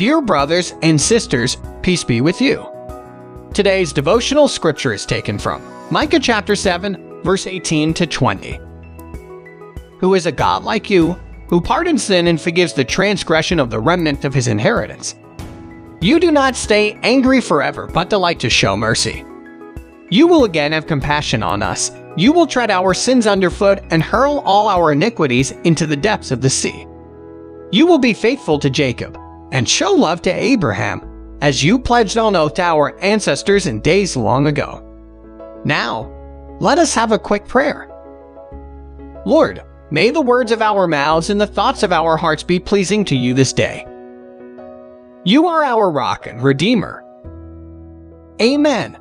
Dear brothers and sisters, peace be with you. Today's devotional scripture is taken from Micah chapter 7, verse 18 to 20. Who is a God like you, who pardons sin and forgives the transgression of the remnant of his inheritance? You do not stay angry forever, but delight to show mercy. You will again have compassion on us. You will tread our sins underfoot and hurl all our iniquities into the depths of the sea. You will be faithful to Jacob and show love to Abraham, as you pledged on oath to our ancestors in days long ago. Now, let us have a quick prayer. Lord, may the words of our mouths and the thoughts of our hearts be pleasing to you this day. You are our rock and redeemer. Amen.